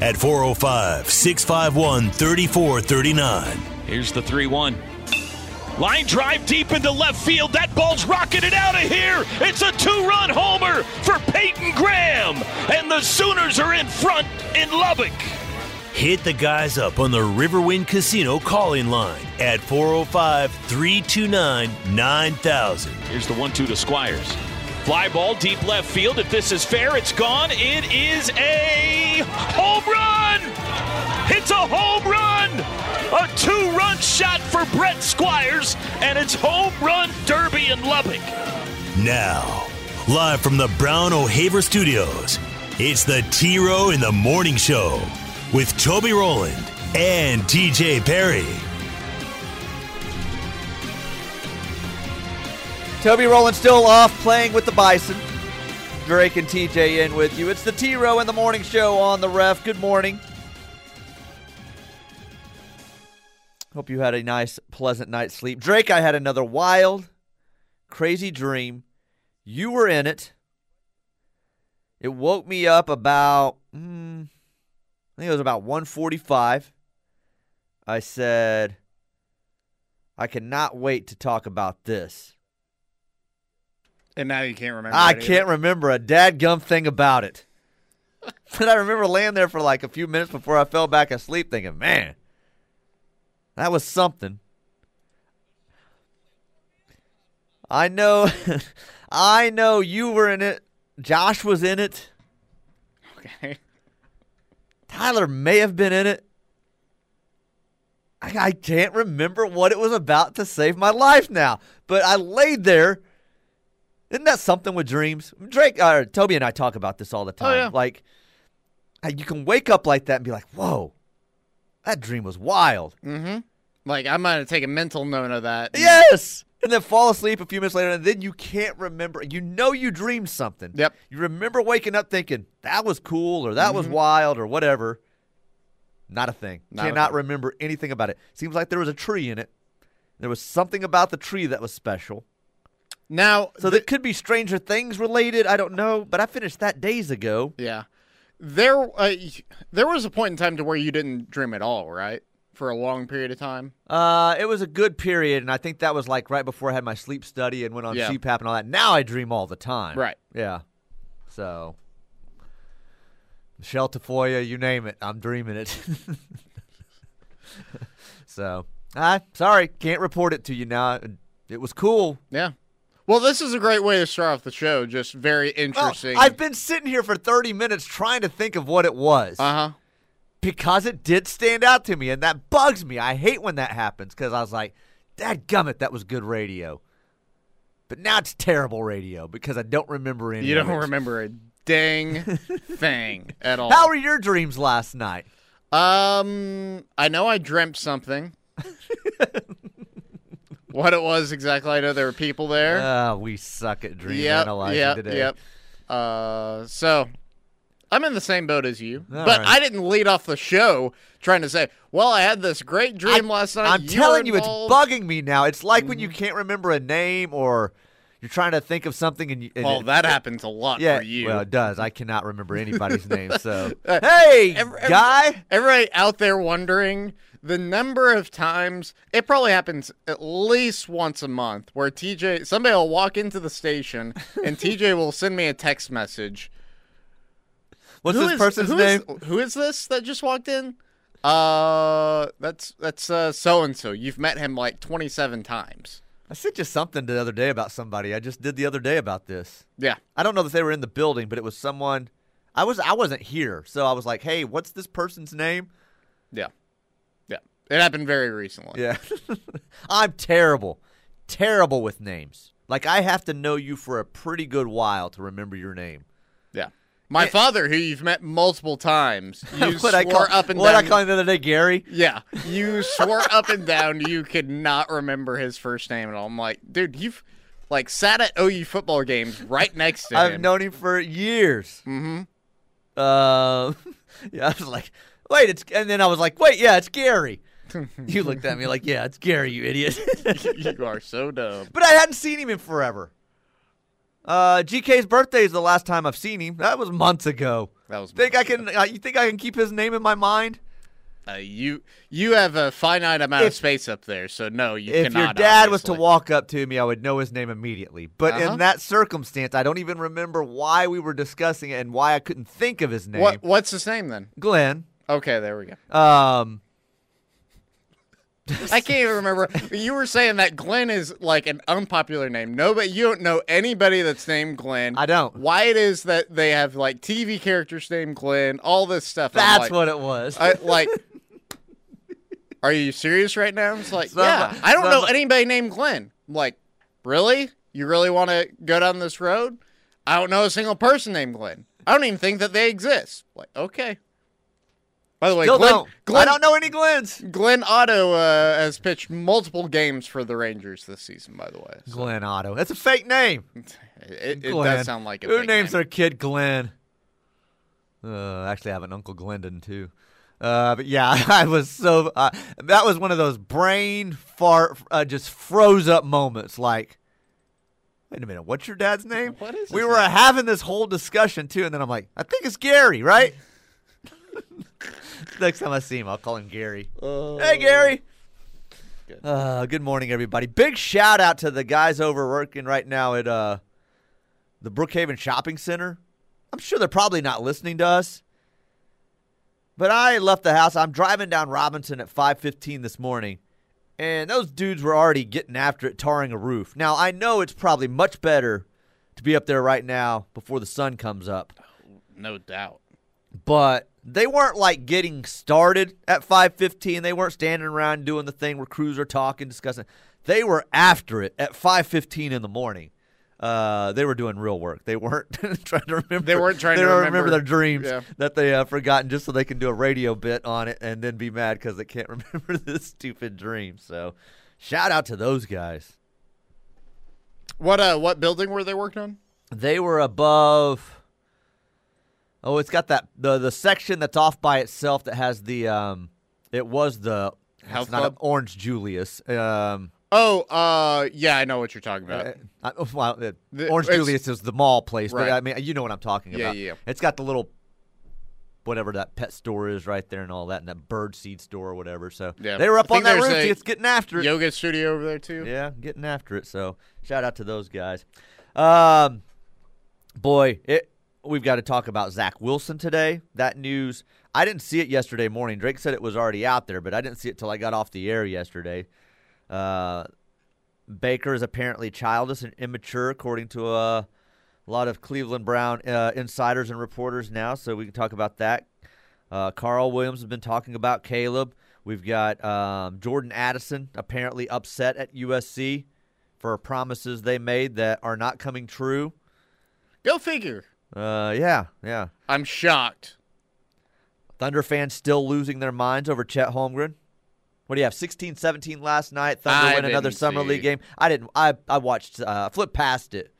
at 405 651 3439. Here's the 3 1. Line drive deep into left field. That ball's rocketed out of here. It's a two run homer for Peyton Graham. And the Sooners are in front in Lubbock. Hit the guys up on the Riverwind Casino calling line at 405 329 9000. Here's the 1 2 to Squires. Fly ball deep left field. If this is fair, it's gone. It is a home run! It's a home run! A two run shot for Brett Squires, and it's home run derby in Lubbock. Now, live from the Brown O'Haver Studios, it's the T Row in the Morning Show with Toby Rowland and TJ Perry. Toby Rowland still off playing with the Bison. Drake and TJ in with you. It's the T Row in the Morning Show on the ref. Good morning. Hope you had a nice, pleasant night's sleep. Drake, I had another wild, crazy dream. You were in it. It woke me up about, mm, I think it was about 145. I said, I cannot wait to talk about this. And now you can't remember. I can't remember a dadgum thing about it. but I remember laying there for like a few minutes before I fell back asleep thinking, man, that was something. I know I know you were in it. Josh was in it. Okay. Tyler may have been in it. I, I can't remember what it was about to save my life now. But I laid there. Isn't that something with dreams? Drake, or Toby, and I talk about this all the time. yeah. Like, uh, you can wake up like that and be like, "Whoa, that dream was wild." Mm-hmm. Like I'm gonna take a mental note of that. Yes, and then fall asleep a few minutes later, and then you can't remember. You know you dreamed something. Yep. You remember waking up thinking that was cool or that Mm-hmm. was wild or whatever. Not a thing. Not a Cannot thing. remember anything about it. Seems like there was a tree in it. There was something about the tree that was special. Now, So that could be Stranger Things related. I don't know, but I finished that days ago. yeah, there uh, there was a point in time to where you didn't dream at all, right? For a long period of time. Uh, it was a good period, and I think that was like right before I had my sleep study and went on Yeah. CPAP and all that. Now I dream all the time. Right. Yeah. So, Michelle Tafoya, you name it, I'm dreaming it. so, I sorry, can't report it to you now. It was cool. Yeah. Well, this is a great way to start off the show. Just very Well, interesting. I've been sitting here for 30 minutes trying to think of what it was uh huh. because it did stand out to me, and that bugs me. I hate when that happens because I was like, "Dad gummit, that was good radio." But now it's terrible radio because I don't remember any. You don't remember a dang thing at all. How were your dreams last night? Um, I know I dreamt something. what it was exactly, I know there were people there. Ah, we suck at dream yep, analyzing yep, today. yep. Uh, so I'm in the same boat as you, All but right. I didn't lead off the show trying to say, "Well, I had this great dream last night." I'm you telling you, it's. Mm-hmm. bugging me now. It's like when you can't remember a name or you're trying to think of something and you. and Well, it- that happens a lot Yeah, for you. well, it does. I cannot remember anybody's name. So, Uh, hey, every- every- guy. Everybody out there wondering the number of times it probably happens at least once a month where TJ somebody will walk into the station and TJ will send me a text message. What's Who this is- person's who is- name? who is this that just walked in? Uh, that's that's uh so and so. You've met him like twenty seven times. I sent you something the other day about somebody. I just did the other day about this. Yeah, I don't know that they were in the building, but it was someone. I was I wasn't here, so I was like, "Hey, what's this person's name?" yeah. It happened very recently. Yeah, I'm terrible, terrible with names. Like I have to know you for a pretty good while to remember your name. yeah. My father, who you've met multiple times, you swore I call, up and what down. I called him the other day, Gary. Yeah, you swore up and down you could not remember his first name at all. I'm like, dude, you've like sat at OU football games right next to him. I've known him for years. Mm-hmm. Uh, yeah, I was like, wait, it's, and then I was like, wait, yeah, it's Gary. you looked at me like, yeah, it's Gary, you idiot. you are so dumb. but I hadn't seen him in forever. Uh, GK's birthday is the last time I've seen him. That was months ago. That was Think I can? Uh, you think I can keep his name in my mind? Uh, you you have a finite amount If- of space up there, so no, you if cannot. If your dad was to walk up to me, I would know his name immediately. But Uh-huh. in that circumstance, I don't even remember why we were discussing it and why I couldn't think of his name. what what's his name then? Glenn. Okay, there we go. Um, I can't even remember. You were saying that Glenn is like an unpopular name. Nobody, you don't know anybody that's named Glenn. I don't. Why it is that they have like TV characters named Glenn, all this stuff. That's like, what it was. I like. Are you serious right now? It's like, Some- yeah, I don't know anybody named Glenn. I'm like, really? You really want to go down this road? I don't know a single person named Glenn. I don't even think that they exist. Like, okay. By the way, Glenn, don't. Glenn, I don't know any Glens. Glenn Otto uh, has pitched multiple games for the Rangers this season. By the way, So Glenn Otto. That's a fake name. it, it does sound like a Who names name. their kid Glenn? Uh, actually, I have an Uncle Glendon too. Uh, but yeah, I was so uh, that was one of those brain fart, uh, just froze up moments. Like, wait a minute, what's your dad's name? What is We were name? having this whole discussion too, and then I'm like, I think it's Gary, right? Next time I see him, I'll call him Gary. Hey, Gary. Good. Uh, good morning, everybody. Big shout out to the guys over working right now at uh, the Brookhaven Shopping Center. I'm sure they're probably not listening to us. But I left the house. I'm driving down Robinson at 5:15 this morning, and those dudes were already getting after it, tarring a roof. Now I know it's probably much better to be up there right now before the sun comes up, No doubt. but they weren't like getting started at 5:15. They weren't standing around doing the thing where crews are talking, discussing. They were after it at 5:15 in the morning. Uh, they were doing real work. They weren't trying to remember. They weren't trying they to were remember- their dreams yeah. that they uh, forgotten just so they can do a radio bit on it and then be mad because they can't remember this stupid dream. So, shout out to those guys. What uh, what building were they working on? They were above. Oh, it's got that the the section that's off by itself that has the um. It was the Health it's not club? Orange Julius. Um, Oh, uh, yeah, I know what you're talking about. uh, I- well, uh, The- Orange it's- Julius is the mall place, but I mean, you know what I'm talking Yeah, about. yeah, yeah. It's got the little whatever that pet store is right there and all that, and that bird seed store or whatever. So Yeah. they were up I on think that there's roof, a it's getting after it. Yoga studio over there too. Yeah, getting after it. So shout out to those guys. Um, boy, it we've got to talk about Zach Wilson today. That news, I didn't see it yesterday morning. Drake said it was already out there, but I didn't see it till I got off the air yesterday. Uh, Baker is apparently childish and immature, according to a lot of Cleveland Brown uh, insiders and reporters now. So we can talk about that. Uh, Carl Williams has been talking about Caleb. We've got um, Jordan Addison apparently upset at USC for promises they made that are not coming true. Go figure. Uh, yeah, yeah. I'm shocked. Thunder fans still losing their minds over Chet Holmgren. What do you have? 16-17 last night. Thunder I win another summer league game. I didn't. I I watched. Uh, flipped past it.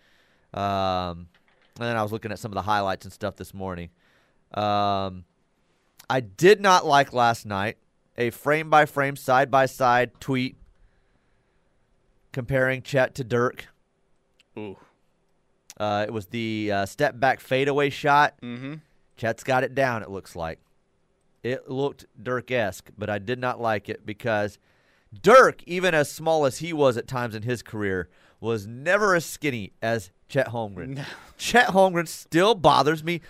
Um, and then I was looking at some of the highlights and stuff this morning. Um, I did not like last night a frame by frame, side by side tweet comparing Chet to Dirk. Ooh. Uh, it was the uh, step back fadeaway shot. Mm-hmm. Chet's got it down, it looks like. It looked Dirk esque, but I did not like it because Dirk, even as small as he was at times in his career, was never as skinny as Chet Holmgren. Chet Holmgren still bothers me.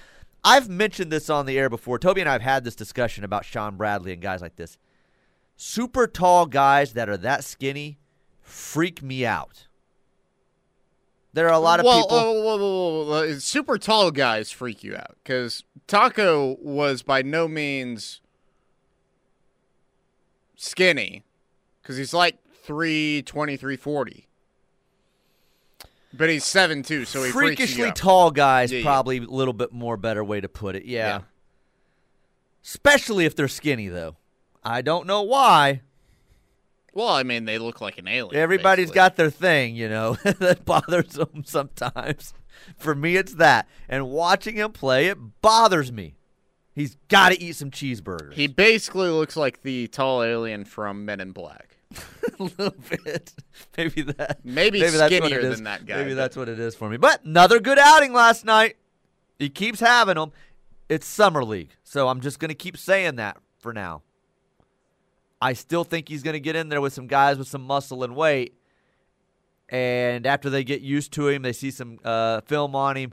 I've mentioned this on the air before. Toby and I have had this discussion about Shawn Bradley and guys like this. Super tall guys that are that skinny freak me out. There are a lot of well, people. oh, whoa, whoa, whoa, whoa. super tall guys freak you out because Tacko was by no means skinny because he's like 320, 340. But he's seven two, so he freaks freakishly tall guys Yeah, yeah. probably a little bit more better way to put it yeah. Yeah. especially if they're skinny though i don't know why Well, I mean, they look like an alien. everybody's basically. got their thing you know that bothers them sometimes for me it's that and watching him play it bothers me he's got to eat some cheeseburgers He basically looks like the tall alien from Men in Black. a little bit. Maybe that. Maybe that's what it skinnier than that guy, Maybe but- that's what it is for me. But another good outing last night. He keeps having them. It's summer league, so I'm just going to keep saying that for now. I still think he's going to get in there with some guys with some muscle and weight. And after they get used to him, they see some uh, film on him,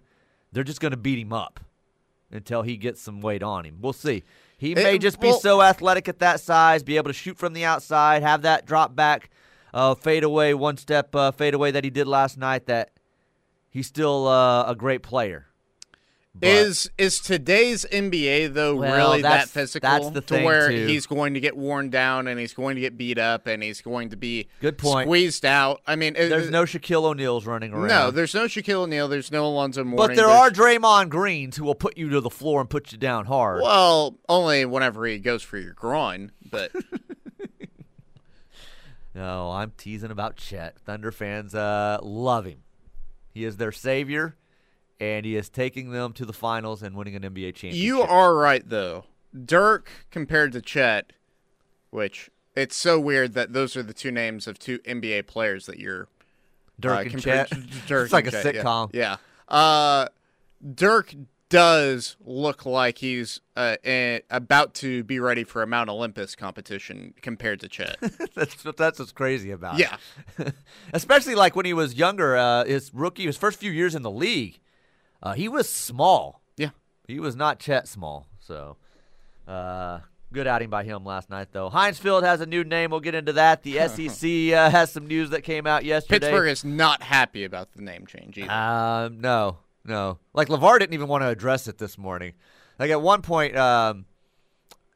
they're just going to beat him up until he gets some weight on him. We'll see. He may It- just be well- so athletic at that size, be able to shoot from the outside, have that drop back, uh, fade away, one step uh, fade away that he did last night. That he's still uh, a great player. But- Is is today's NBA though Well, really that physical that's the to where too. he's going to get worn down and he's going to get beat up and he's going to be Good point. squeezed out? I mean, it- there's no Shaquille O'Neal's running around. no, there's no Shaquille O'Neal, there's no Alonzo Mourning. but there are Draymond Greens who will put you to the floor and put you down hard. well, only whenever he goes for your groin. But No, I'm teasing about Chet. Thunder fans uh, love him. He is their savior, and he is taking them to the finals and winning an NBA championship. you are right though. Dirk compared to Chet, which it's so weird that those are the two names of two NBA players that you're Dirk uh, and compared Chet. to Dirk it's like a Chet, sitcom. Yeah. Uh, Dirk does look like he's uh, eh, about to be ready for a Mount Olympus competition compared to Chet. that's what that's what's crazy about. yeah. it. especially like when he was younger. Uh, his rookie, his first few years in the league, uh, he was small. Yeah. He was not Chet small. So, uh, good outing by him last night, though. Heinz Field has a new name. We'll get into that. The SEC uh, has some news that came out yesterday. Pittsburgh is not happy about the name change either. Um, no, no. Like LaVar didn't even want to address it this morning. Like at one point, um,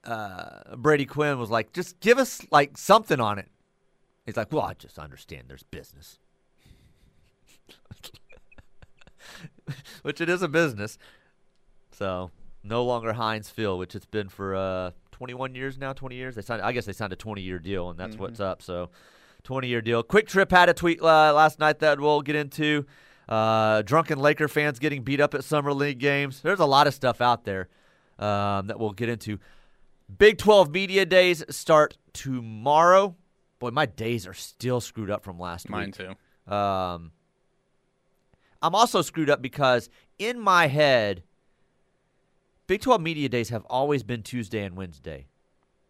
uh, Brady Quinn was like, "Just give us like something on it." He's like, "Well, I just understand there's business," which it is a business. So no longer Heinz Field, which it's been for uh 21 years now. 20 years. They signed. I guess they signed a 20 year deal, and that's what's up. So. 20 year deal. QuikTrip had a tweet uh, last night that we'll get into. Uh, drunken Laker fans getting beat up at Summer League games. There's a lot of stuff out there um, that we'll get into. Big 12 Media Days start tomorrow. Boy, my days are still screwed up from last Mine week. Mine too. Um, I'm also screwed up because in my head, Big 12 Media Days have always been Tuesday and Wednesday.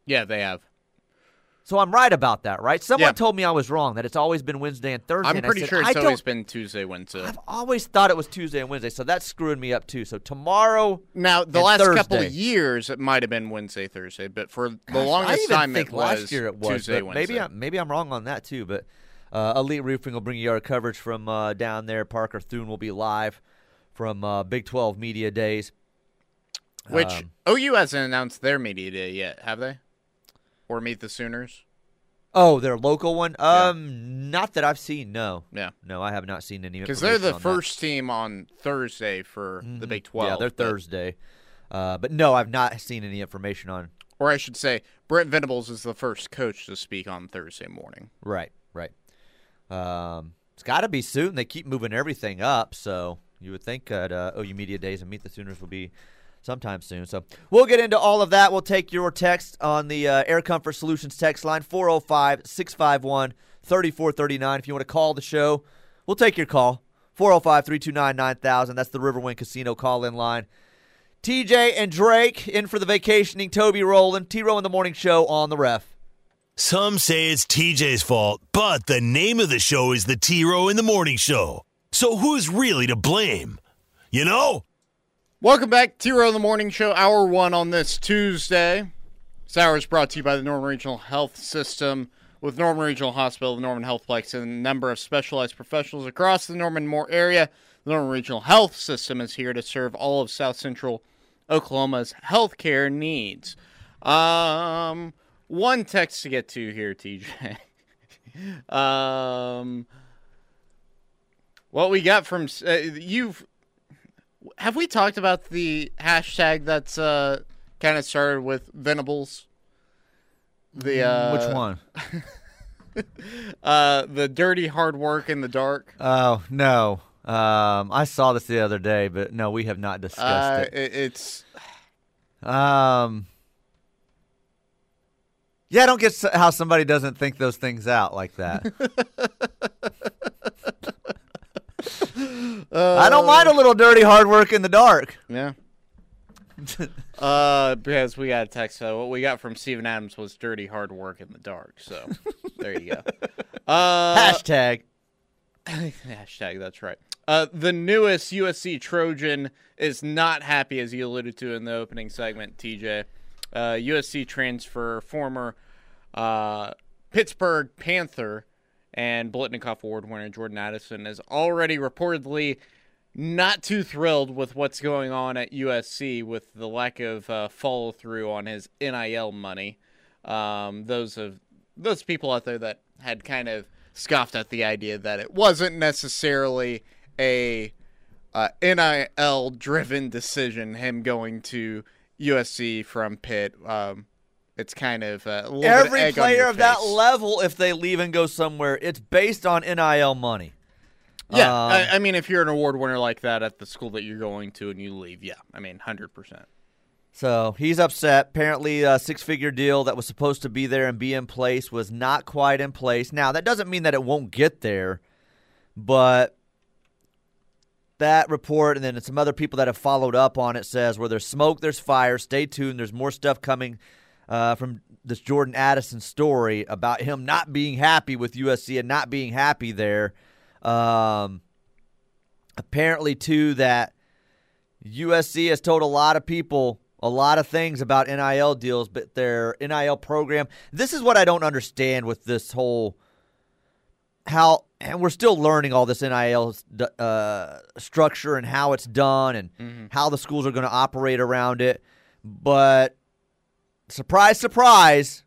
Yeah, they have. So I'm right about that, right? Someone Yeah. told me I was wrong that it's always been Wednesday and Thursday. I'm pretty said, sure it's always been Tuesday, Wednesday. I've always thought it was Tuesday and Wednesday, so that's screwing me up too. So tomorrow, Now, the last couple of years, it might have been Wednesday, Thursday, but for the Gosh, longest time, think it was, year it was. Tuesday, Wednesday. maybe I'm, maybe I'm wrong on that too. But uh, Elite Roofing will bring you our coverage from uh, down there. Parker Thune will be live from uh, Big 12 Media Days. Which Um, OU hasn't announced their media day yet, have they? Or Meet the Sooners? Oh, their local one? Yeah. Um, not that I've seen. No, Yeah. no, I have not seen any. Because they're the on that. first team on Thursday for the Big 12. Yeah, they're but- Thursday. Uh, but no, I've not seen any information on. Or I should say, Brent Venables is the first coach to speak on Thursday morning. Right. Um, it's got to be soon. They keep moving everything up, so you would think at uh, OU Media Days and Meet the Sooners will be sometime soon. So we'll get into all of that. We'll take your text on the uh, Air Comfort Solutions text line 405 651 3439. If you want to call the show, we'll take your call 405 329 9000. That's the Riverwind Casino call in line. TJ and Drake in for the vacationing Toby Rowland. T Row in the Morning Show on the ref. Some say it's TJ's fault, but the name of the show is the T Row in the Morning Show. So who's really to blame? You know? Welcome back, T Row in the Morning Show, hour one on this Tuesday. This hour is brought to you by the Norman Regional Health System. With Norman Regional Hospital, the Norman Healthplex, and a number of specialized professionals across the Norman Moore area, the Norman Regional Health System is here to serve all of South Central Oklahoma's healthcare needs. Um, one text to get to here, TJ. um, what we got from uh, you've have we talked about the hashtag that's uh kind of started with Venables? The uh, Which one? Uh, the dirty hard work in the dark. Oh no. Um, I saw this the other day, but no, we have not discussed Uh, it. it- it's Um, Yeah, I don't get how somebody doesn't think those things out like that. I don't mind a little dirty hard work in the dark. Yeah. uh, because we got a text. Uh, what we got from Steven Adams was dirty hard work in the dark. So there you go. Uh, Hashtag. hashtag. That's right. Uh, the newest USC Trojan is not happy, as you alluded to in the opening segment. TJ, uh, USC transfer former uh, Pittsburgh Panther and Biletnikoff Award winner Jordan Addison is already reportedly not too thrilled with what's going on at USC with the lack of uh, follow through on his NIL money. Um, those of those people out there that had kind of scoffed at the idea that it wasn't necessarily a uh, NIL driven decision, him going to USC from Pitt. Um, it's kind of uh, a little bit Every on player of that level, if they leave and go somewhere, it's based on NIL money. Yeah, Um, I, I mean, if you're an award winner like that at the school that you're going to and you leave, yeah, I mean, hundred percent. So he's upset. Apparently, a six figure deal that was supposed to be there and be in place was not quite in place. Now, that doesn't mean that it won't get there, but that report and then some other people that have followed up on it says where there's smoke, there's fire. Stay tuned. There's more stuff coming uh, from this Jordan Addison story about him not being happy with USC and not being happy there. Um, apparently, too, that USC has told a lot of people a lot of things about NIL deals, but their NIL program. This is what I don't understand with this whole how, and we're still learning all this NIL uh, structure and how it's done and how the schools are going to operate around it. But surprise, surprise,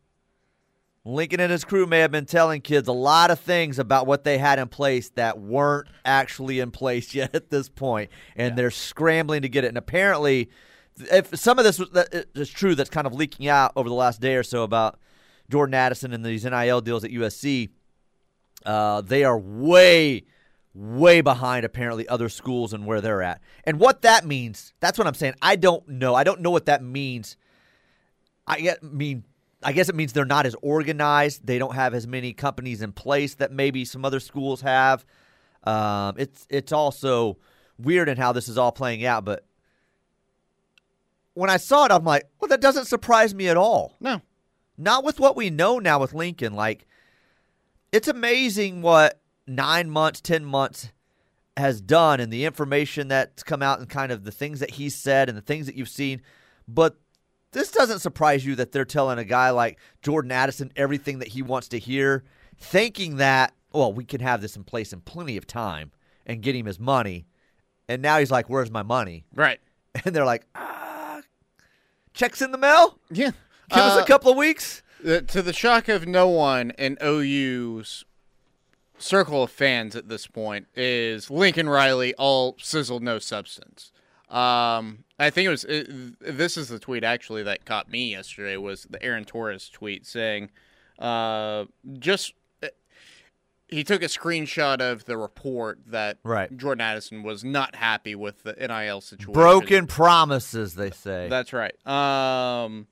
Lincoln and his crew may have been telling kids a lot of things about what they had in place that weren't actually in place yet at this point, and they're scrambling to get it. And apparently, if some of this is true, that's kind of leaking out over the last day or so about Jordan Addison and these NIL deals at USC. Uh, they are way, way behind apparently other schools and where they're at. And what that means, that's what I'm saying. I don't know. I don't know what that means. I get, mean, I guess it means they're not as organized. They don't have as many companies in place that maybe some other schools have. Um, it's it's also weird in how this is all playing out. But when I saw it, I'm like, well, that doesn't surprise me at all. No, Not with what we know now with Lincoln. Like, it's amazing what nine months, ten months has done, and the information that's come out, and kind of the things that he's said, and the things that you've seen. But this doesn't surprise you that they're telling a guy like Jordan Addison everything that he wants to hear, thinking that, well, we can have this in place in plenty of time and get him his money. And now he's like, "Where's my money?" right? And they're like, "Ah, checks in the mail. Yeah, Give us Uh, a couple of weeks." To the shock of no one in OU's circle of fans at this point, is Lincoln Riley all sizzle, no substance. Um, I think it was uh this is the tweet actually that caught me yesterday was the Aaron Torres tweet saying, uh, just uh, he took a screenshot of the report that Right. Jordan Addison was not happy with the NIL situation. Broken promises, they say. That's right. Um,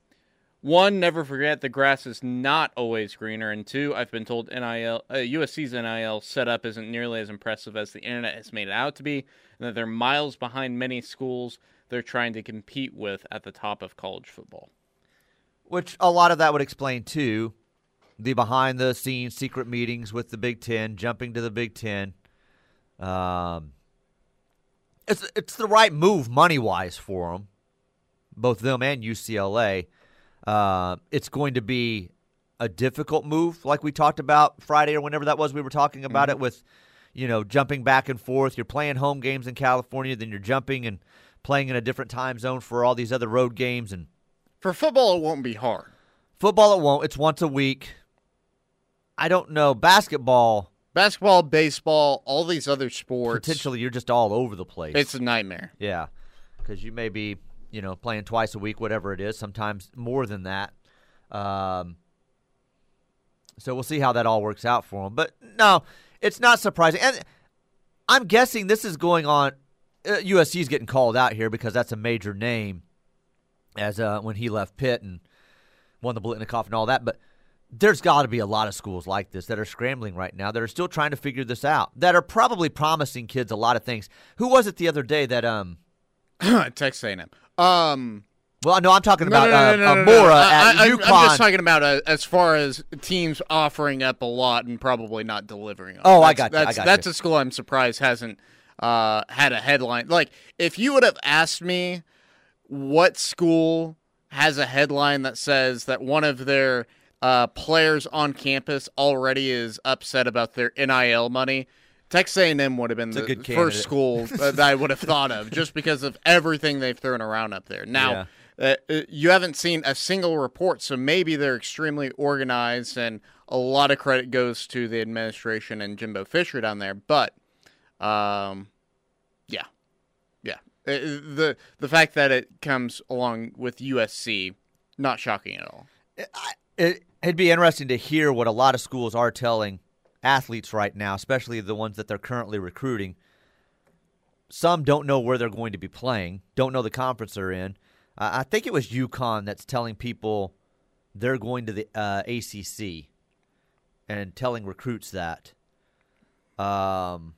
one, never forget the grass is not always greener, and two, I've been told NIL uh, USC's NIL setup isn't nearly as impressive as the internet has made it out to be, and that they're miles behind many schools they're trying to compete with at the top of college football. Which a lot of that would explain too, the behind the scenes secret meetings with the Big Ten, jumping to the Big Ten. Um, it's it's the right move money wise for them, both them and UCLA. Uh, it's going to be a difficult move, like we talked about Friday or whenever that was. We were talking about it with, you know, jumping back and forth. You're playing home games in California, then you're jumping and playing in a different time zone for all these other road games and. For football, it won't be hard. Football, it won't. It's once a week. I don't know. Basketball, Basketball, baseball, all these other sports, potentially, you're just all over the place. it's a nightmare. yeah, because you may be, you know, playing twice a week, whatever it is. Sometimes more than that. Um, so we'll see how that all works out for them. But no, it's not surprising. And I'm guessing this is going on. Uh, USC's getting called out here because that's a major name, as uh, when he left Pitt and won the Biletnikoff and all that. But there's got to be a lot of schools like this that are scrambling right now that are still trying to figure this out that are probably promising kids a lot of things. Who was it the other day that um Texas A&M. Um, well no I'm talking about no, no, uh, no, uh, Mora at I, UConn. I'm just talking about uh, as far as teams offering up a lot and probably not delivering. On. Oh, I got you, I got that's you. a school I'm surprised hasn't uh, had a headline. Like if you would have asked me what school has a headline that says that one of their uh, players on campus already is upset about their NIL money. Texas A&M would have been a the good first candidate. school that I would have thought of, just because of everything they've thrown around up there. Now, uh, uh, you haven't seen a single report, so maybe they're extremely organized, and a lot of credit goes to the administration and Jimbo Fisher down there. But, um, yeah, yeah, Uh, the the fact that it comes along with USC, not shocking at all. it, it'd be interesting to hear what a lot of schools are telling athletes right now, especially the ones that they're currently recruiting. Some don't know where they're going to be playing, don't know the conference they're in. Uh, I think it was UConn that's telling people they're going to the uh, ACC and telling recruits that, um,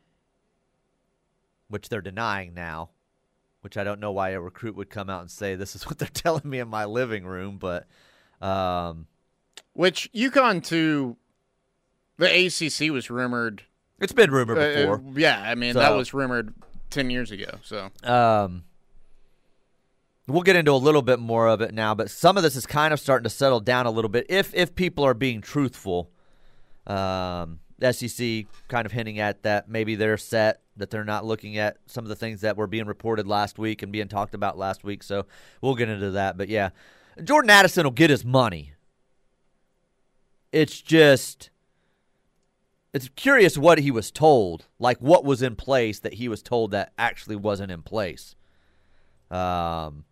which they're denying now. Which I don't know why a recruit would come out and say this is what they're telling me in my living room, but um, Which UConn to the ACC was rumored. It's been rumored uh, before. uh, yeah, I mean that was rumored ten years ago. So um, we'll get into a little bit more of it now, but some of this is kind of starting to settle down a little bit. If if people are being truthful, um, the SEC kind of hinting at that maybe they're set that they're not looking at some of the things that were being reported last week and being talked about last week. So we'll get into that. But yeah, Jordan Addison will get his money. It's just it's curious what he was told, like what was in place that he was told that actually wasn't in place. Um,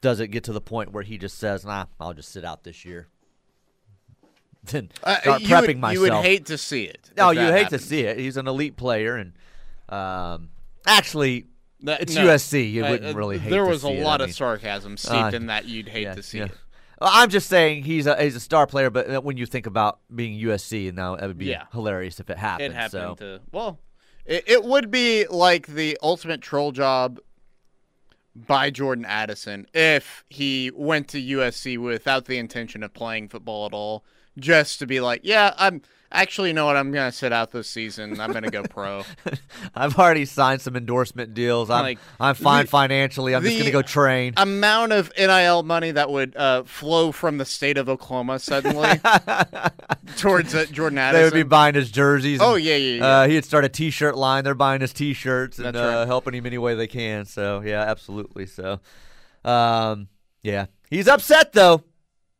does it get to the point where he just says, "Nah, I'll just sit out this year"? Then Uh, start you prepping would, myself. You would hate to see it. no, you hate happened. to see it. He's an elite player, and um, actually, That- It's no. USC. You Uh, wouldn't uh, really hate There was a it. lot I of mean, sarcasm steeped uh, in that. You'd hate yeah, to see yeah. it. Well, I'm just saying he's a he's a star player, but uh, when you think about being USC, and now it would be Yeah. hilarious if it happened. It happened so. to well, it, it would be like the ultimate troll job by Jordan Addison if he went to USC without the intention of playing football at all, just to be like, yeah, I'm actually, you know what, I'm gonna sit out this season. I'm gonna go pro. I've already signed some endorsement deals. I'm Like, I'm fine the- financially. I'm just gonna go train. Amount of NIL money that would uh, flow from the state of Oklahoma suddenly towards uh, Jordan Addison. They would be buying his jerseys. Oh, and, yeah, yeah, yeah. Uh, he'd start a T-shirt line. They're buying his T-shirts and uh, right. helping him any way they can. So yeah, absolutely. So, um, yeah, he's upset though.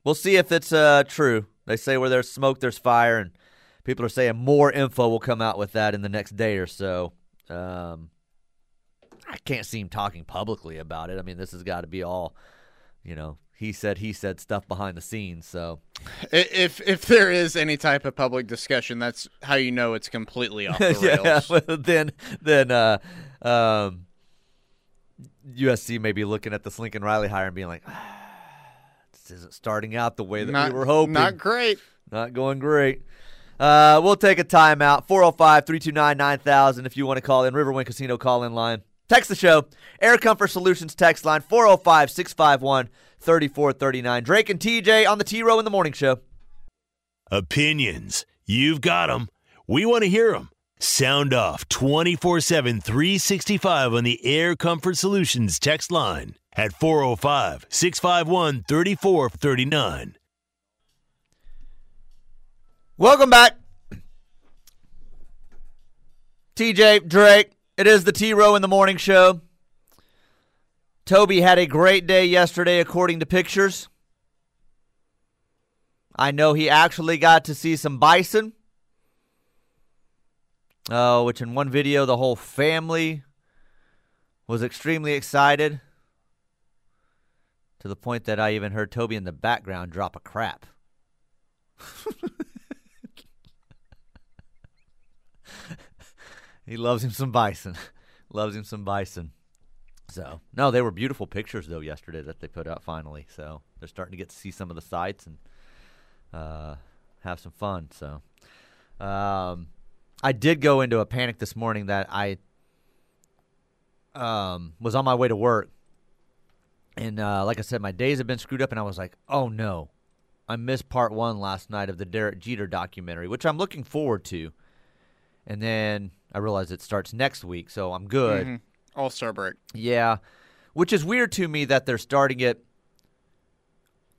We'll see if it's uh, true. They say where there's smoke, there's fire, and people are saying more info will come out with that in the next day or so. Um, I can't see him talking publicly about it. I mean, this has got to be all, you know, he said, he said stuff behind the scenes. So If if there is any type of public discussion, that's how you know it's completely off the rails. yeah, well, then then uh, um, USC may be looking at this Lincoln Riley hire and being like, ah, this isn't starting out the way that not, we were hoping. Not great. Not going great. Uh, we'll take a timeout. 405 329 9000 if you want to call in. Riverwind Casino call in line. Text the show. Air Comfort Solutions text line 405 651 3439. Drake and TJ on the T Row in the Morning Show. Opinions. You've got them. We want to hear them. Sound off 24 7, 365 on the Air Comfort Solutions text line at 405 651 3439. Welcome back. TJ, Drake, it is the T Row in the Morning Show. Toby had a great day yesterday, according to pictures. I know he actually got to see some bison. Oh, which in one video, the whole family was extremely excited to the point that I even heard Toby in the background drop a crap. He loves him some bison. loves him some bison. So no, they were beautiful pictures though yesterday that they put out finally. So they're starting to get to see some of the sights and uh, have some fun. So um, I did go into a panic this morning that I um, was on my way to work, and uh, like I said, my days have been screwed up, and I was like, oh no, I missed part one last night of the Derek Jeter documentary, which I'm looking forward to. And then I realize it starts next week, so I'm good. Mhm. All Star break. Yeah, which is weird to me that they're starting it.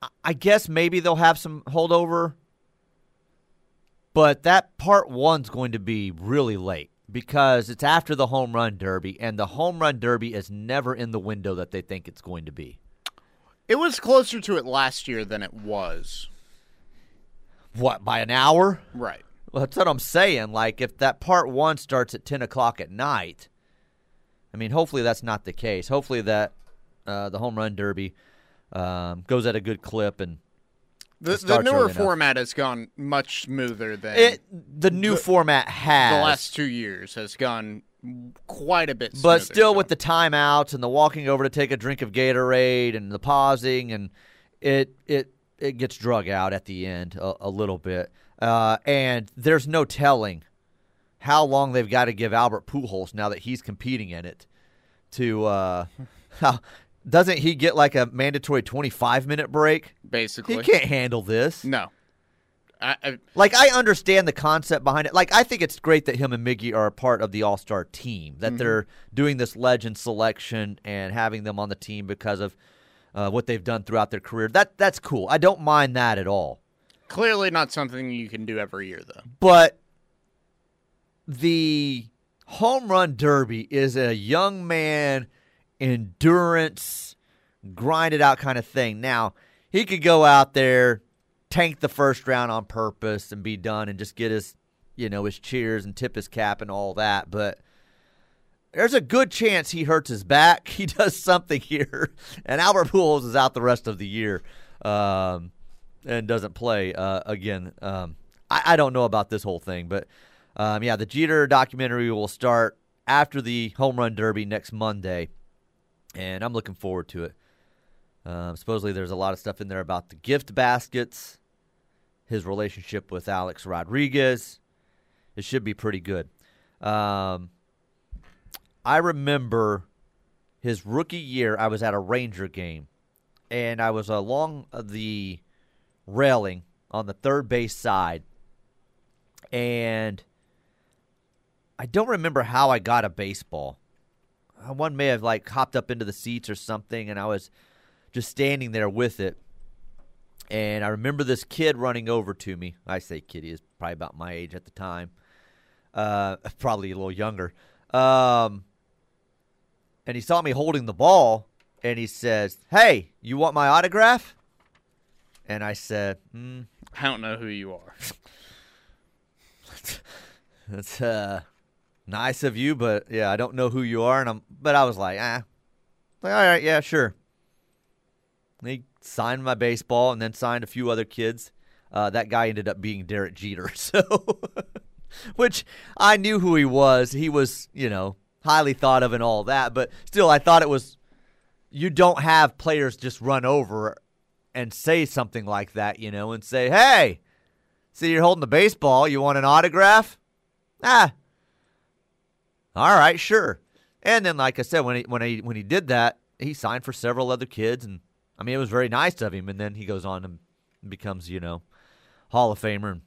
I- I guess maybe they'll have some holdover, but that part one's going to be really late because it's after the home run derby, and the home run derby is never in the window that they think it's going to be. It was closer to it last year than it was. What by an hour? Right. Well, that's what I'm saying. Like, if that part one starts at 10 o'clock at night, I mean, hopefully that's not the case. Hopefully that uh, the home run derby um, goes at a good clip and The, the newer format has gone much smoother than it. The new The- format has, the last two years. Has gone quite a bit. but still so. with the timeouts and the walking over to take a drink of Gatorade and the pausing and it it it gets drug out at the end a, a little bit. Uh, and there's no telling how long they've got to give Albert Pujols now that he's competing in it. To uh, how doesn't he get like a mandatory 25 minute break? basically He can't handle this. no. I, I, Like I understand the concept behind it. Like I think it's great that him and Miggy are a part of the All Star team. That they're doing this legend selection and having them on the team because of uh, what they've done throughout their career. That that's cool. I don't mind that at all. Clearly not something you can do every year though. But the home run derby is a young man endurance, grind it out kind of thing. Now, he could go out there, tank the first round on purpose and be done and just get his, you know, his cheers and tip his cap and all that, but there's a good chance he hurts his back. He does something here, and Albert Pujols is out the rest of the year um, and doesn't play uh, again. Um, I, I don't know about this whole thing, but um, yeah, the Jeter documentary will start after the home run derby next Monday, and I'm looking forward to it. Um, supposedly, there's a lot of stuff in there about the gift baskets, his relationship with Alex Rodriguez. It should be pretty good. Um, I remember his rookie year. I was at a Ranger game, and I was along the railing on the third base side, and I don't remember how I got a baseball. Uh, One may have like hopped up into the seats or something, and I was just standing there with it. And I remember this kid running over to me. I say kid, he is probably about my age at the time, uh, probably a little younger. Um, and he saw me holding the ball, and he says, "Hey, you want my autograph?" And I said, mm, I don't know who you are. That's uh, nice of you, but yeah, I don't know who you are, and I'm. But I was like, ah, like all right, yeah, sure. And he signed my baseball, and then signed a few other kids. Uh, that guy ended up being Derek Jeter, so which I knew who he was. He was, you know, highly thought of and all that, but still, I thought it was. You don't have players just run over and say something like that, you know, and say, "Hey, see you're holding the baseball. You want an autograph?" Ah. All right, sure. And then, like I said, when he when he when he did that, he signed for several other kids, and I mean, it was very nice of him. And then he goes on and becomes, you know, Hall of Famer and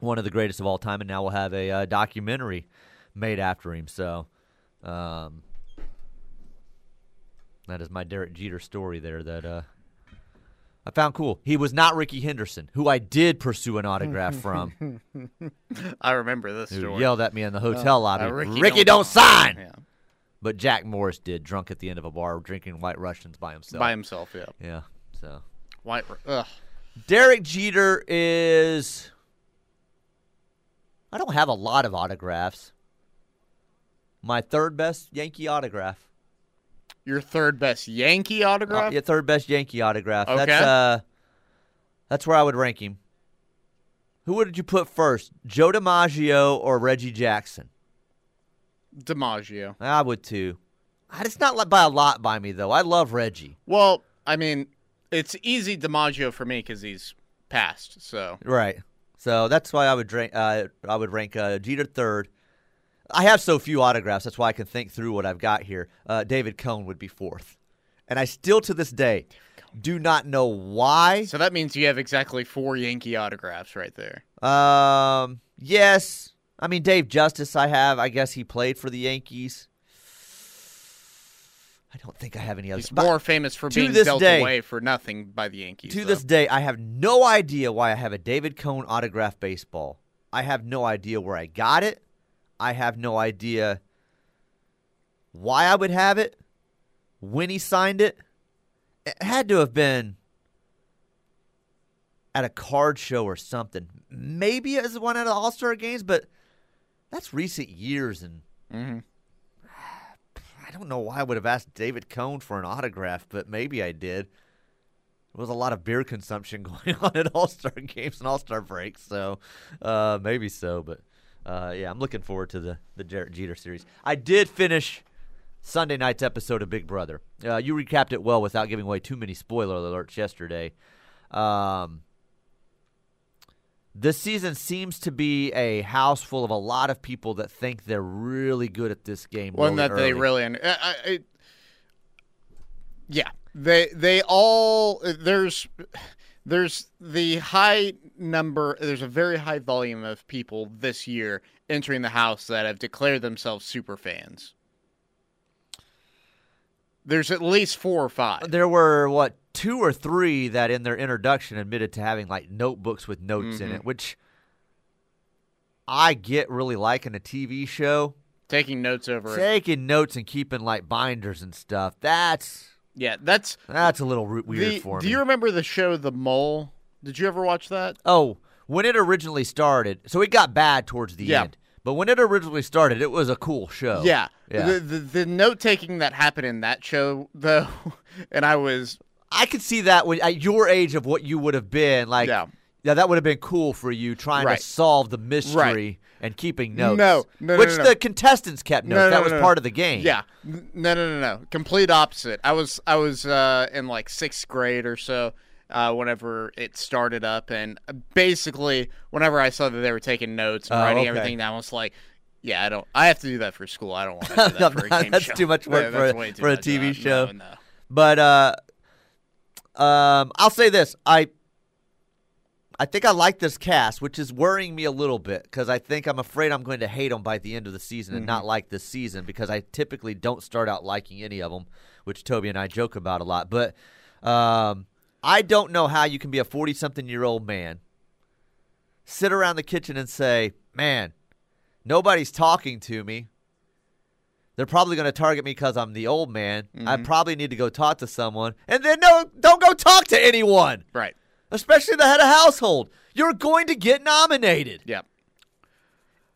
one of the greatest of all time. And now we'll have a uh, documentary made after him. So, um, that is my Derek Jeter story there. That uh, I found cool. He was not Rickey Henderson, who I did pursue an autograph from. I remember this who story. yelled at me in the hotel lobby. Uh, Ricky, don't, sign. Yeah. But Jack Morris did, drunk at the end of a bar, drinking White Russians by himself. By himself, yeah. yeah. So White. Ugh. Derek Jeter is. I don't have a lot of autographs. My third best Yankee autograph. Your third best Yankee Uh, autograph? yeah, third best Yankee autograph. That's Okay. uh, that's where I would rank him. Who would you put first, Joe DiMaggio or Reggie Jackson? DiMaggio. I would too. It's not by a lot by me though. I love Reggie. Well, I mean, it's easy DiMaggio for me because he's passed. So Right. So that's why I would rank. Uh, I would rank uh, Jeter third. I have so few autographs. That's why I can think through what I've got here. Uh, David Cone would be fourth, and I still to this day do not know why. so that means you have exactly four Yankee autographs right there. Um. Yes. I mean Dave Justice. I have. I guess he played for the Yankees. I don't think I have any others. He's But more famous for being this dealt day- away for nothing by the Yankees. to though. this day, I have no idea why I have a David Cone autograph baseball. I have no idea where I got it. I have no idea why I would have it. When he signed it, it had to have been at a card show or something. Maybe as one at the All Star games, but that's recent years, and Mhm. I don't know why I would have asked David Cone for an autograph, but maybe I did. There was a lot of beer consumption going on at All Star games and All Star breaks, so uh, maybe so. But uh, yeah, I'm looking forward to the the Derek Jeter series. I did finish Sunday night's episode of Big Brother. Uh, you recapped it well without giving away too many spoiler alerts yesterday. Um, this season seems to be a house full of a lot of people that think they're really good at this game. one really that they early. really. I, I, I, yeah, they they all there's there's the high number. There's a very high volume of people this year entering the house that have declared themselves super fans. There's at least four or five. There were what two or three that in their introduction admitted to having like notebooks with notes in Mm-hmm. it, which I get really liking a TV show. taking notes over it. Taking notes and keeping like binders and stuff. That's Yeah, that's that's a little weird the, for Do me. Do you remember the show The Mole? Did you ever watch that? oh, when it originally started, so it got bad towards the Yeah. end. But when it originally started, it was a cool show. Yeah. Yeah. The, the the note taking that happened in that show though, and I was I could see that when, at your age of what you would have been like. Yeah. yeah, that would have been cool for you trying Right. to solve the mystery and keeping notes. No, no, no, which no, no. the contestants kept notes. No, no, that was part of the game. yeah. No, no, no, no. Complete opposite. I was I was uh, in like sixth grade or so. Uh, whenever it started up, and basically, whenever I saw that they were taking notes and Oh, writing okay. everything down, I was like, "Yeah, I don't. I have to do that for school. I don't want to do that for a game That's show. too much work Yeah, for a- for a. TV Uh, show. But uh, um, I'll say this: I, I think I like this cast, which is worrying me a little bit because I think I'm afraid I'm going to hate them by the end of the season and Mm-hmm. not like this season because I typically don't start out liking any of them, which Toby and I joke about a lot. But um, I don't know how you can be a 40 something year old man, sit around the kitchen and say, "Man, nobody's talking to me." They're probably going to target me because I'm the old man. I probably need to go talk to someone. And then, no, don't go talk to anyone, Right. Especially the head of household. You're going to get nominated. Yeah.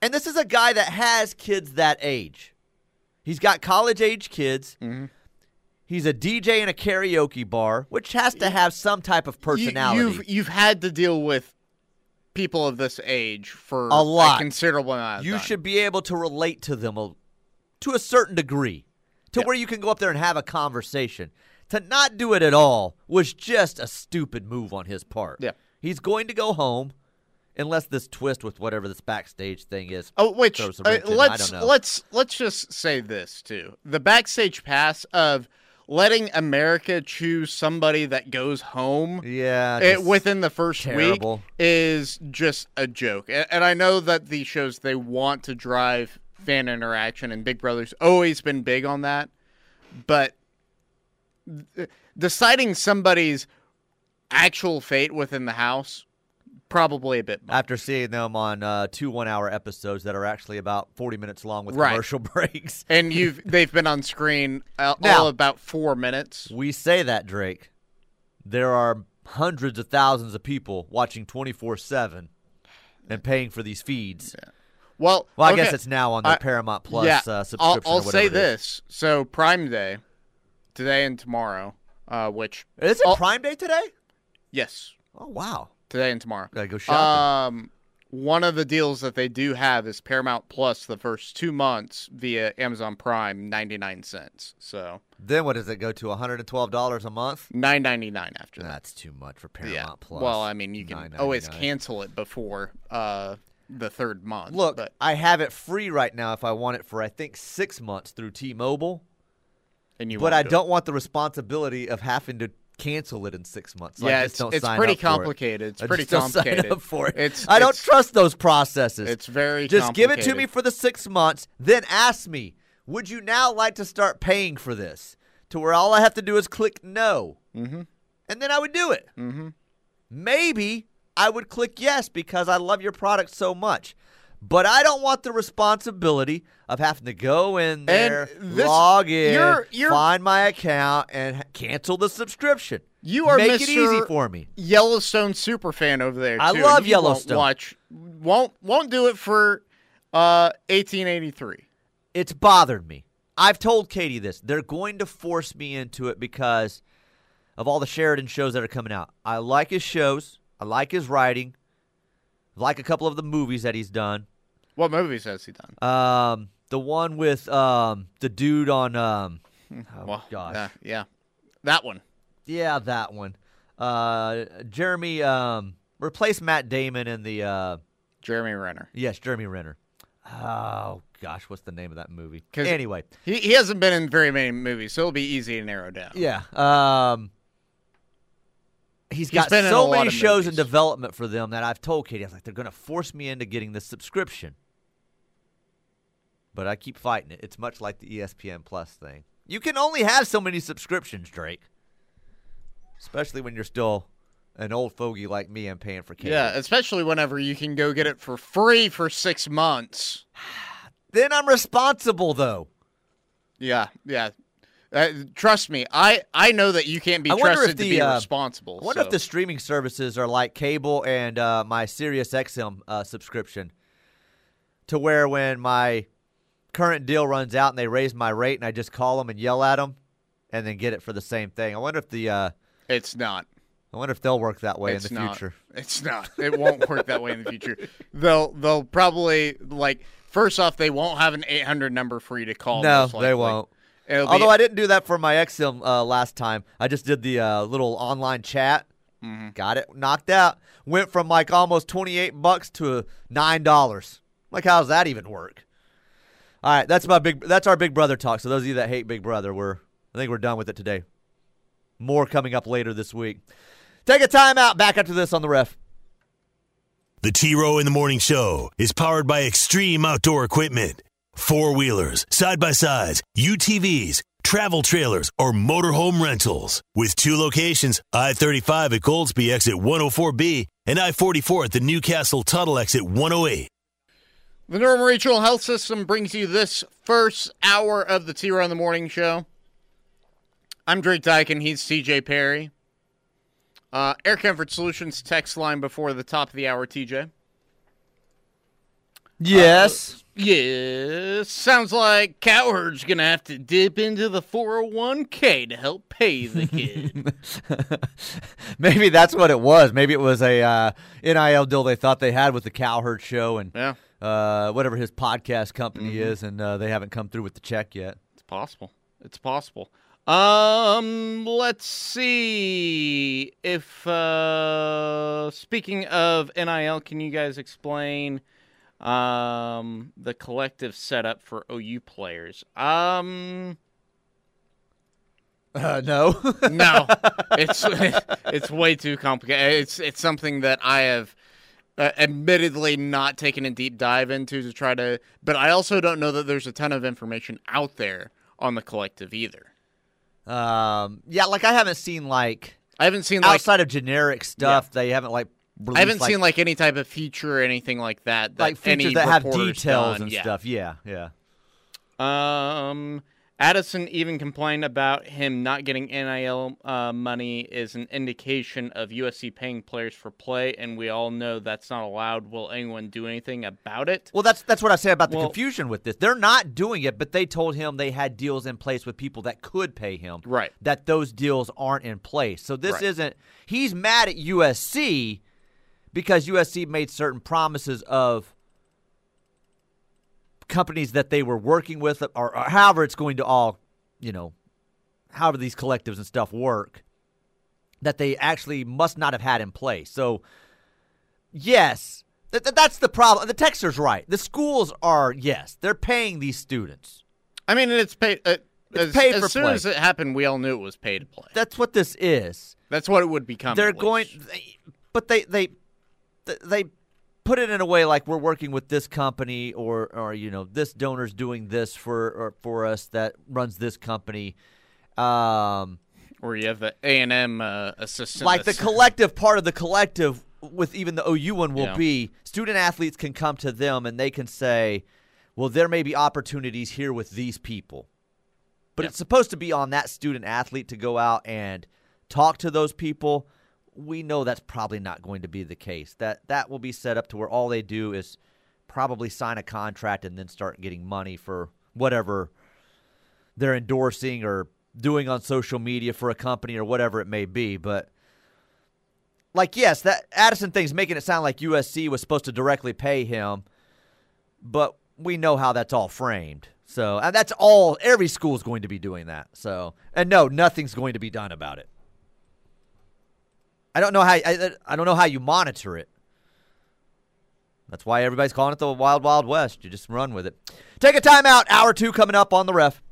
And this is a guy that has kids that age. He's got college age kids. Mm-hmm. He's a DJ in a karaoke bar, which has to have some type of personality. You, have you've had to deal with people of this age for A lot. considerable amount of time. you time. should be able to relate to them a, to a certain degree, to Yeah. where you can go up there and have a conversation. To not do it at all was just a stupid move on his part. Yeah. He's going to go home, unless this twist with whatever this backstage thing is. Oh, which uh, wrench in. I let's don't know. let's let's just say this too: the backstage pass of letting America choose somebody that goes home Yeah, it, within the first terrible. week is just a joke. A- And I know that these shows they want to drive fan interaction, and Big Brother's always been big on that, but deciding somebody's actual fate within the house probably a bit much. after seeing them on uh, two one-hour episodes that are actually about forty minutes long with Right. commercial breaks. and you've they've been on screen uh, Now- all about four minutes. We say that, Drake. There are hundreds of thousands of people watching 24 7 and paying for these feeds. Well, Well, I okay. guess it's now on the I- Paramount Plus yeah, uh, subscription. I'll, I'll whatever say this: so Prime Day, today and tomorrow, uh, which Is it Oh. Prime Day today? yes, Oh, wow. today and tomorrow. Gotta go shopping. Um, one of the deals that they do have is Paramount Plus the first two months via Amazon Prime, ninety nine cents. So Then what does it go to? $112 a month? nine ninety nine after that. That's too much for Paramount yeah. Plus. Well, I mean, you can always cancel it before uh, the third month. Look, but I have it free right now if I want it for I think six months through T-Mobile, and you but I do don't want the responsibility of having to cancel it in six months. So yeah, just it's don't it's sign pretty up for it. complicated. It's I pretty just don't sign complicated. up for it. It's I don't it's- trust those processes. It's very just give it to me for the six months, then ask me, would you now like to start paying for this? To where all I have to do is click no, Mm-hmm. and then I would do it. Mm-hmm. Maybe I would click yes because I love your product so much. But I don't want the responsibility of having to go in there, this- log in, you're- you're- find my account, and cancel the subscription. You are Make Mr. it easy for me. Yellowstone super fan over there. I love you won't Yellowstone. Watch won't won't do it for uh 1883. It's bothered me. I've told Katie this. They're going to force me into it because of all the Sheridan shows that are coming out. I like his shows. I like his writing. Like a couple of the movies that he's done. What movies has he done? Um, the one with um the dude on um, oh well, gosh, uh, yeah, that one. yeah, that one. Uh, Jeremy um replaced Matt Damon in the uh Jeremy Renner. yes Jeremy Renner. Oh gosh, what's the name of that movie? Anyway, He he hasn't been in very many movies, so it'll be easy to narrow down. yeah. Um, he's got a so many shows in development for them that I've told Katie I was like they're going to force me into getting this subscription. But I keep fighting it. It's much like the ESPN Plus thing. You can only have so many subscriptions, Drake. Especially when you're still an old fogey like me and paying for cable. Yeah, especially whenever you can go get it for free for six months. Then I'm responsible though. Yeah, yeah. Uh, trust me, I I know that you can't be I trusted the, to be uh, responsible. I wonder so. if the streaming services are like cable and uh, my Sirius XM uh, subscription, to where when my current deal runs out and they raise my rate and I just call them and yell at them, and then get it for the same thing. I wonder if the uh, it's not. I wonder if they'll work that way it's in the not. future. It's not. It won't work that way in the future. They'll they'll probably like first off they won't have an 800 number for you to call. No, they won't. It'll be- Although I didn't do that for my XM uh, last time. I just did the uh, little online chat. Mm-hmm. Got it knocked out. Went from like almost twenty eight bucks to nine dollars. Like, how does that even work? All right, that's my big. That's our Big Brother talk. So those of you that hate Big Brother, we're I think we're done with it today. More coming up later this week. Take a timeout. Back after this on the ref. The T Row in the Morning Show is powered by Extreme Outdoor Equipment. Four wheelers, side by sides, UTVs, travel trailers, or motorhome rentals. With two locations I 35 at Goldsby exit 104B and I 44 at the Newcastle Tuttle exit 108. The Norman Regional Health System brings you this first hour of the T in the Morning Show. I'm Drake Dykin. He's CJ Perry. Uh, Air Comfort Solutions text line before the top of the hour, TJ. Yes. Yes. Sounds like Cowherd's going to have to dip into the 401k to help pay the kid. Maybe that's what it was. Maybe it was a uh, NIL deal they thought they had with the Cowherd Show and yeah, uh, whatever his podcast company Mm-hmm. is, and uh, they haven't come through with the check yet. it's possible. It's possible. Um, let's see if uh speaking of NIL, can you guys explain um the collective setup for OU players? Um Uh, no. no. it's it's way too complicated. It's it's something that I have uh, admittedly not taken a deep dive into to try to but I also don't know that there's a ton of information out there on the collective either. um, yeah, like I haven't seen like I haven't seen like outside of generic stuff. They haven't like. I haven't released, seen like any type of feature or anything like that. that like features any that have details done. and Yeah. stuff. Yeah, yeah. Um, Addison even complained about him not getting NIL uh, money is an indication of USC paying players for play, and we all know that's not allowed. Will anyone do anything about it? Well, that's that's what I say about the Well- confusion with this. They're not doing it, but they told him they had deals in place with people that could pay him. Right. That those deals aren't in place. So this Right. isn't. He's mad at USC because USC made certain promises of companies that they were working with, or, or however it's going to all, you know, however these collectives and stuff work, that they actually must not have had in place. So, yes, th- th- that's the problem. The texter's right. The schools are, yes, they're paying these students. I mean, it's paid. Uh, It's as, pay as soon play. as it happened, we all knew it was pay to play. That's what this is. That's what it would become. they're going they, but they they they put it in a way like we're working with this company or or you know this donor's doing this for or for us that runs this company um Or you have the A and M uh, assistant. like the collective part of the collective with even the OU one will Yeah. be student athletes can come to them and they can say well there may be opportunities here with these people but Yeah. it's supposed to be on that student athlete to go out and talk to those people we know that's probably not going to be the case. That that will be set up to where all they do is probably sign a contract and then start getting money for whatever they're endorsing or doing on social media for a company or whatever it may be. But like yes that addison thing's making it sound like usc was supposed to directly pay him but we know how that's all framed. So and that's all every school is going to be doing that. So and no nothing's going to be done about it i don't know how i, I don't know how you monitor it. That's why everybody's calling it the wild wild west. You just run with it. Take a timeout. Hour two coming up on the ref